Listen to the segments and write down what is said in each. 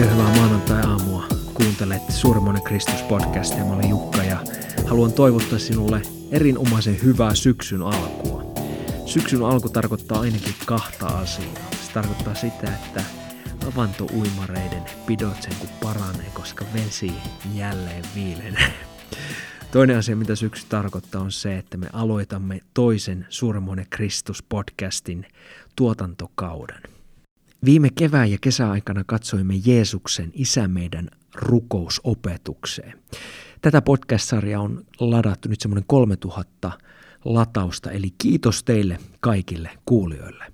Oikein hyvää maanantai-aamua. Kuuntelet Suurmoinen Kristus-podcastia. Mä olen Jukka ja haluan toivottaa sinulle erinomaisen hyvää syksyn alkua. Syksyn alku tarkoittaa ainakin kahta asiaa. Se tarkoittaa sitä, että avantouimareiden pidot sen kun paranee, koska vesi jälleen viilenee. Toinen asia, mitä syksy tarkoittaa, on se, että me aloitamme toisen Suurmoinen Kristus-podcastin tuotantokauden. Viime kevään ja kesäaikana katsoimme Jeesuksen Isä meidän rukousopetukseen. Tätä podcast-sarjaa on ladattu nyt semmoinen 3000 latausta, eli kiitos teille kaikille kuulijoille.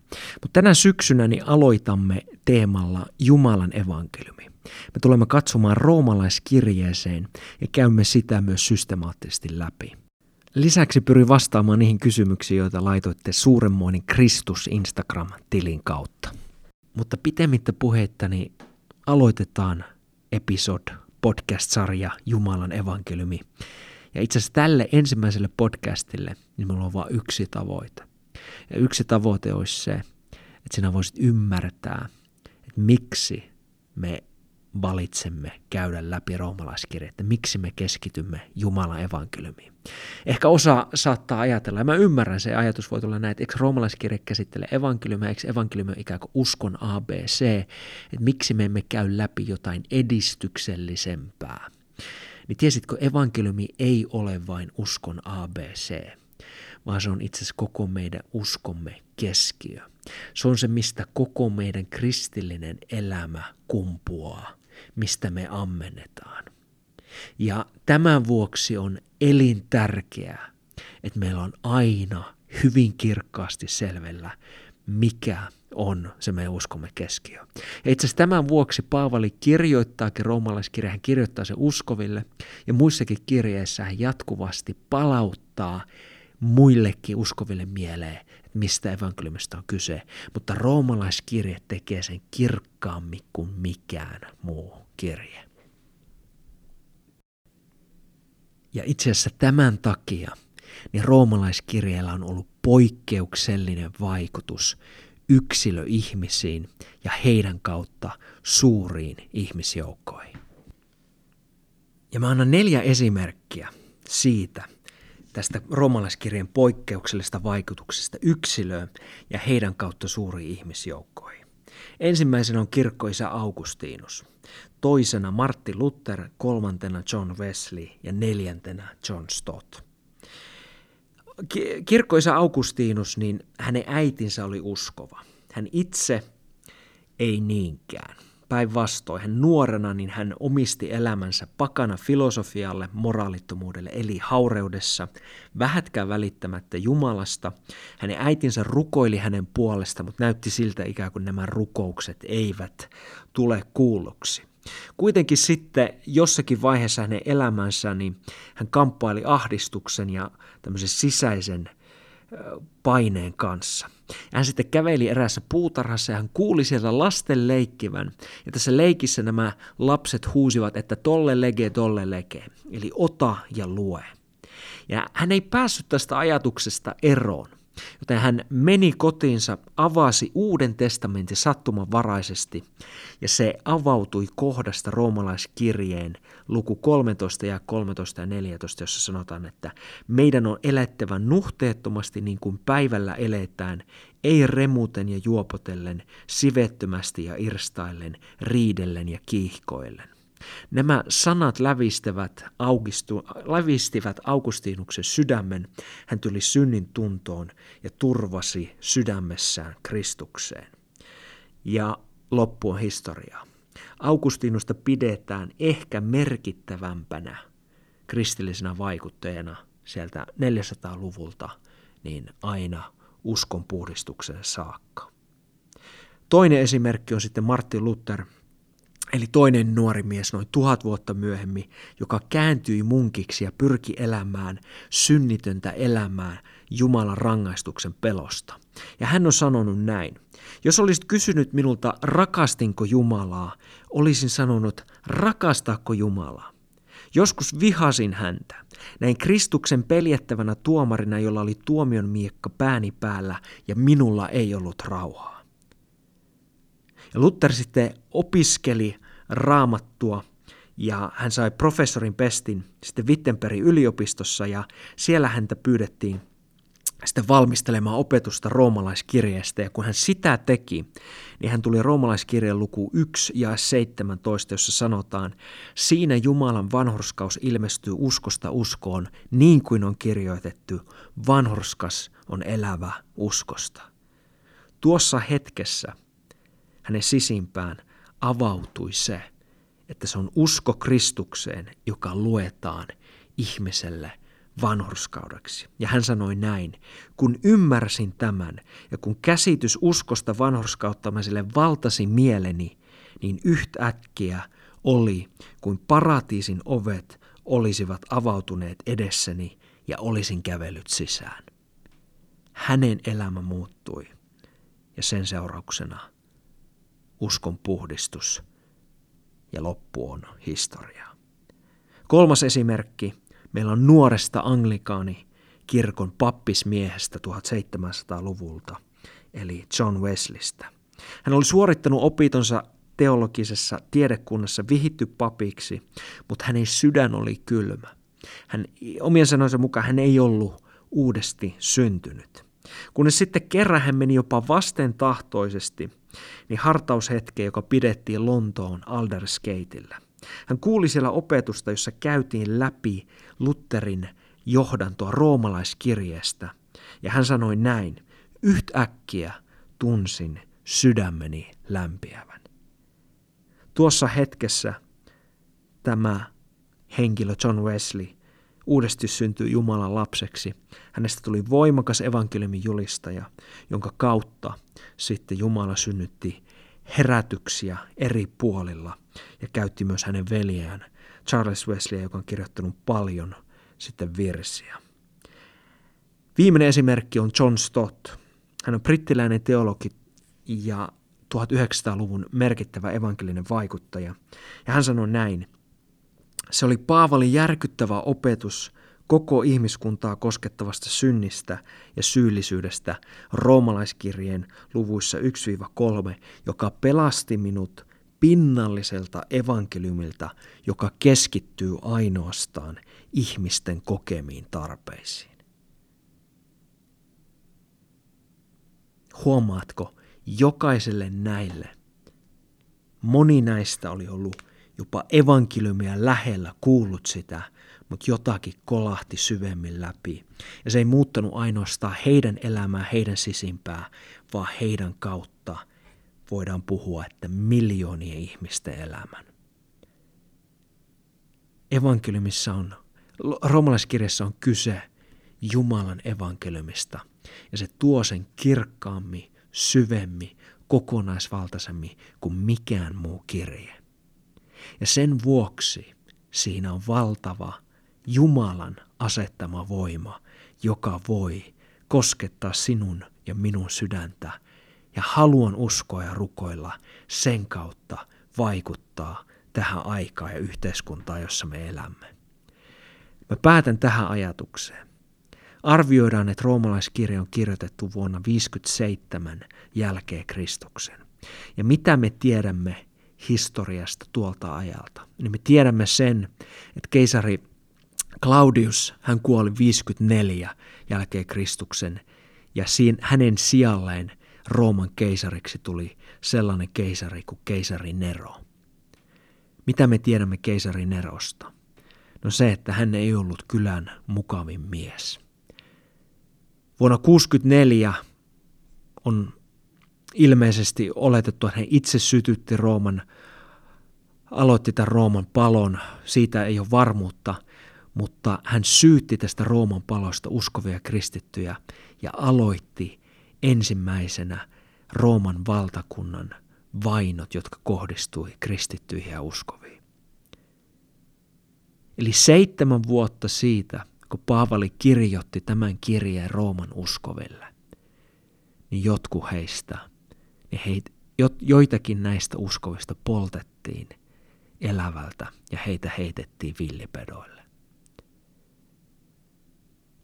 Mutta tänä syksynä niin aloitamme teemalla Jumalan evankeliumi. Me tulemme katsomaan roomalaiskirjeeseen ja käymme sitä myös systemaattisesti läpi. Lisäksi pyrin vastaamaan niihin kysymyksiin, joita laitoitte suuremmoinen Kristus Instagram-tilin kautta. Mutta pitemmittä puheitta niin aloitetaan episod podcast-sarja Jumalan evankeliumi. Ja itse asiassa tälle ensimmäiselle podcastille niin meillä on vain yksi tavoite. Ja yksi tavoite olisi se, että sinä voisit ymmärtää, että miksi me valitsemme käydä läpi roomalaiskirja, että miksi me keskitymme Jumalan evankeliumiin. Ehkä osa saattaa ajatella, ja mä ymmärrän se ajatus voi tulla näin, että eikö roomalaiskirja käsittele evankeliumia, eikö evankeliumi ikään kuin uskon ABC, että miksi me emme käy läpi jotain edistyksellisempää. Niin tiesitkö, evankeliumi ei ole vain uskon ABC, vaan se on itse asiassa koko meidän uskomme keskiö. Se on se, mistä koko meidän kristillinen elämä kumpuaa mistä me ammennetaan. Ja tämän vuoksi on elintärkeää, että meillä on aina hyvin kirkkaasti selvellä, mikä on se meidän uskomme keskiö. Ja itse asiassa tämän vuoksi Paavali kirjoittaakin roomalaiskirja, hän kirjoittaa se uskoville, ja muissakin kirjeissä hän jatkuvasti palauttaa muillekin uskoville mieleen, että mistä evankeliumista on kyse, mutta roomalaiskirje tekee sen kirkkaammin kuin mikään muu kirje. Ja itse asiassa tämän takia niin roomalaiskirjeellä on ollut poikkeuksellinen vaikutus yksilöihmisiin ja heidän kautta suuriin ihmisjoukkoihin. Ja mä annan neljä esimerkkiä siitä, tästä roomalaiskirjeen poikkeuksellisesta vaikutuksesta yksilöön ja heidän kautta suuriin ihmisjoukkoihin. Ensimmäisenä on kirkkoisa Augustinus, toisena Martti Luther, kolmantena John Wesley ja neljäntenä John Stott. Kirkkoisa Augustinus, niin hänen äitinsä oli uskova. Hän itse ei niinkään. Päinvastoin hän nuorena niin hän omisti elämänsä pakana filosofialle, moraalittomuudelle eli haureudessa, vähätkään välittämättä Jumalasta. Hänen äitinsä rukoili hänen puolesta, mutta näytti siltä ikään kuin nämä rukoukset eivät tule kuulluksi. Kuitenkin sitten jossakin vaiheessa hänen elämänsä niin hän kamppaili ahdistuksen ja tämmöisen sisäisen paineen kanssa. Hän sitten käveli eräässä puutarhassa ja hän kuuli sieltä lasten leikkivän. Ja tässä leikissä nämä lapset huusivat, että tolle lege, tolle lege, eli ota ja lue. Ja hän ei päässyt tästä ajatuksesta eroon. Joten hän meni kotiinsa, avasi uuden testamentin sattumanvaraisesti ja se avautui kohdasta roomalaiskirjeen luku 13 ja 13 ja 14, jossa sanotaan, että meidän on elettävä nuhteettomasti niin kuin päivällä eletään, ei remuten ja juopotellen, sivettömästi ja irstaillen, riidellen ja kiihkoillen. Nämä sanat lävistävät, augistu, lävistivät Augustinuksen sydämen. Hän tuli synnin tuntoon ja turvasi sydämessään Kristukseen. Ja loppu on historiaa. Augustinusta pidetään ehkä merkittävämpänä kristillisenä vaikutteena sieltä 400-luvulta niin aina uskon puhdistuksen saakka. Toinen esimerkki on sitten Martin Luther, Eli toinen nuori mies noin tuhat vuotta myöhemmin, joka kääntyi munkiksi ja pyrki elämään synnitöntä elämää Jumalan rangaistuksen pelosta. Ja hän on sanonut näin. Jos olisit kysynyt minulta, rakastinko Jumalaa, olisin sanonut, rakastaako Jumalaa. Joskus vihasin häntä. Näin Kristuksen peljettävänä tuomarina, jolla oli tuomion miekka pääni päällä ja minulla ei ollut rauhaa. Ja Luther sitten opiskeli raamattua ja hän sai professorin pestin sitten Wittenbergin yliopistossa ja siellä häntä pyydettiin sitten valmistelemaan opetusta roomalaiskirjeestä. Ja kun hän sitä teki, niin hän tuli roomalaiskirjeen luku 1 ja 17, jossa sanotaan, siinä Jumalan vanhurskaus ilmestyy uskosta uskoon, niin kuin on kirjoitettu, vanhurskas on elävä uskosta. Tuossa hetkessä hänen sisimpään avautui se, että se on usko Kristukseen, joka luetaan ihmiselle – vanhurskaudeksi. Ja hän sanoi näin, kun ymmärsin tämän ja kun käsitys uskosta vanhurskauttamiselle valtasi mieleni, niin yhtäkkiä oli kuin paratiisin ovet olisivat avautuneet edessäni ja olisin kävellyt sisään. Hänen elämä muuttui ja sen seurauksena uskon puhdistus ja loppu on historiaa. Kolmas esimerkki – Meillä on nuoresta anglikaani kirkon pappismiehestä 1700-luvulta, eli John Wesleystä. Hän oli suorittanut opitonsa teologisessa tiedekunnassa vihitty papiksi, mutta hänen sydän oli kylmä. Hän, omien sanoinsa mukaan hän ei ollut uudesti syntynyt. Kunnes sitten kerran hän meni jopa vasten tahtoisesti, niin hartaushetke, joka pidettiin Lontoon Aldersgateillä. Hän kuuli siellä opetusta, jossa käytiin läpi Lutherin johdantoa roomalaiskirjeestä. Ja hän sanoi näin, yhtäkkiä tunsin sydämeni lämpiävän. Tuossa hetkessä tämä henkilö John Wesley uudesti syntyi Jumalan lapseksi. Hänestä tuli voimakas evankeliumin julistaja, jonka kautta sitten Jumala synnytti herätyksiä eri puolilla ja käytti myös hänen veljään Charles Wesley, joka on kirjoittanut paljon sitten virsiä. Viimeinen esimerkki on John Stott. Hän on brittiläinen teologi ja 1900-luvun merkittävä evankelinen vaikuttaja. Ja hän sanoi näin. Se oli Paavalin järkyttävä opetus koko ihmiskuntaa koskettavasta synnistä ja syyllisyydestä roomalaiskirjeen luvuissa 1-3, joka pelasti minut pinnalliselta evankeliumilta, joka keskittyy ainoastaan ihmisten kokemiin tarpeisiin. Huomaatko, jokaiselle näille moni näistä oli ollut jopa evankeliumia lähellä, kuullut sitä, mutta jotakin kolahti syvemmin läpi. Ja se ei muuttanut ainoastaan heidän elämää, heidän sisimpää, vaan heidän kautta voidaan puhua, että miljoonien ihmisten elämän. Evankeliumissa on, romalaiskirjassa on kyse Jumalan evankeliumista, ja se tuo sen kirkkaammin, syvemmin, kokonaisvaltaisemmin kuin mikään muu kirje. Ja sen vuoksi siinä on valtava Jumalan asettama voima, joka voi koskettaa sinun ja minun sydäntä ja haluan uskoa ja rukoilla sen kautta vaikuttaa tähän aikaan ja yhteiskuntaan, jossa me elämme. Mä päätän tähän ajatukseen. Arvioidaan, että roomalaiskirja on kirjoitettu vuonna 57 jälkeen Kristuksen. Ja mitä me tiedämme historiasta tuolta ajalta? Niin me tiedämme sen, että keisari Claudius, hän kuoli 54 jälkeen Kristuksen, ja siinä, hänen sijalleen Rooman keisariksi tuli sellainen keisari kuin keisari Nero. Mitä me tiedämme keisari Nerosta? No se, että hän ei ollut kylän mukavin mies. Vuonna 64 on ilmeisesti oletettu, että hän itse sytytti Rooman, aloitti tämän Rooman palon. Siitä ei ole varmuutta, mutta hän syytti tästä Rooman palosta uskovia kristittyjä ja aloitti ensimmäisenä Rooman valtakunnan vainot, jotka kohdistui kristittyihin ja uskoviin. Eli seitsemän vuotta siitä, kun Paavali kirjoitti tämän kirjeen Rooman uskoville, niin jotkut heistä, niin heitä, joitakin näistä uskovista poltettiin elävältä ja heitä heitettiin villipedoille.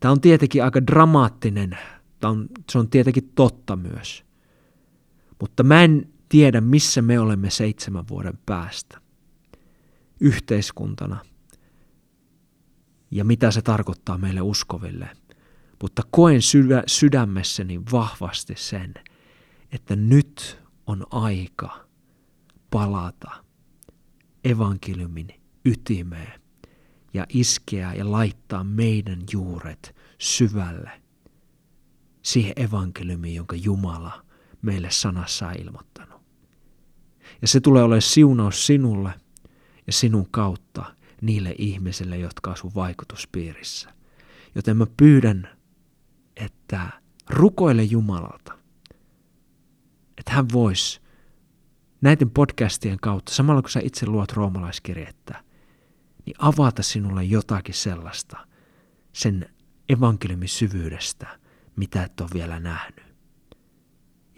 Tämä on tietenkin aika dramaattinen on, se on tietenkin totta myös. Mutta mä en tiedä, missä me olemme seitsemän vuoden päästä. yhteiskuntana ja mitä se tarkoittaa meille uskoville. Mutta koen sydä, sydämessäni vahvasti sen, että nyt on aika palata evankeliumin ytimeen ja iskeä ja laittaa meidän juuret syvälle siihen evankeliumiin, jonka Jumala meille sanassa on ilmoittanut. Ja se tulee olemaan siunaus sinulle ja sinun kautta niille ihmisille, jotka asuu vaikutuspiirissä. Joten mä pyydän, että rukoile Jumalalta, että hän voisi näiden podcastien kautta, samalla kun sä itse luot roomalaiskirjettä, niin avata sinulle jotakin sellaista sen evankeliumin syvyydestä, mitä et ole vielä nähnyt.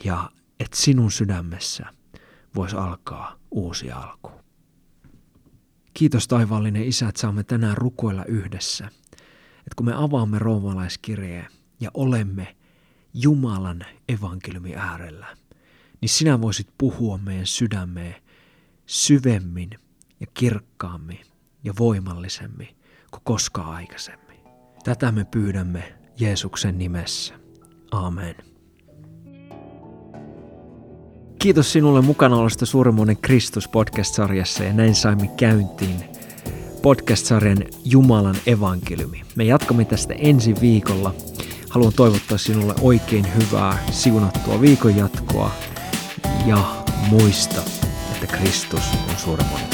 Ja että sinun sydämessä voisi alkaa uusi alku. Kiitos taivaallinen Isä, että saamme tänään rukoilla yhdessä. Että kun me avaamme roomalaiskirjeen ja olemme Jumalan evankeliumin äärellä, niin sinä voisit puhua meidän sydämeen syvemmin ja kirkkaammin ja voimallisemmin kuin koskaan aikaisemmin. Tätä me pyydämme Jeesuksen nimessä. Amen. Kiitos sinulle mukana olosta Suuremmoinen Kristus podcast-sarjassa ja näin saimme käyntiin podcast-sarjan Jumalan evankeliumi. Me jatkamme tästä ensi viikolla. Haluan toivottaa sinulle oikein hyvää, siunattua viikon jatkoa ja muista, että Kristus on suuremmoinen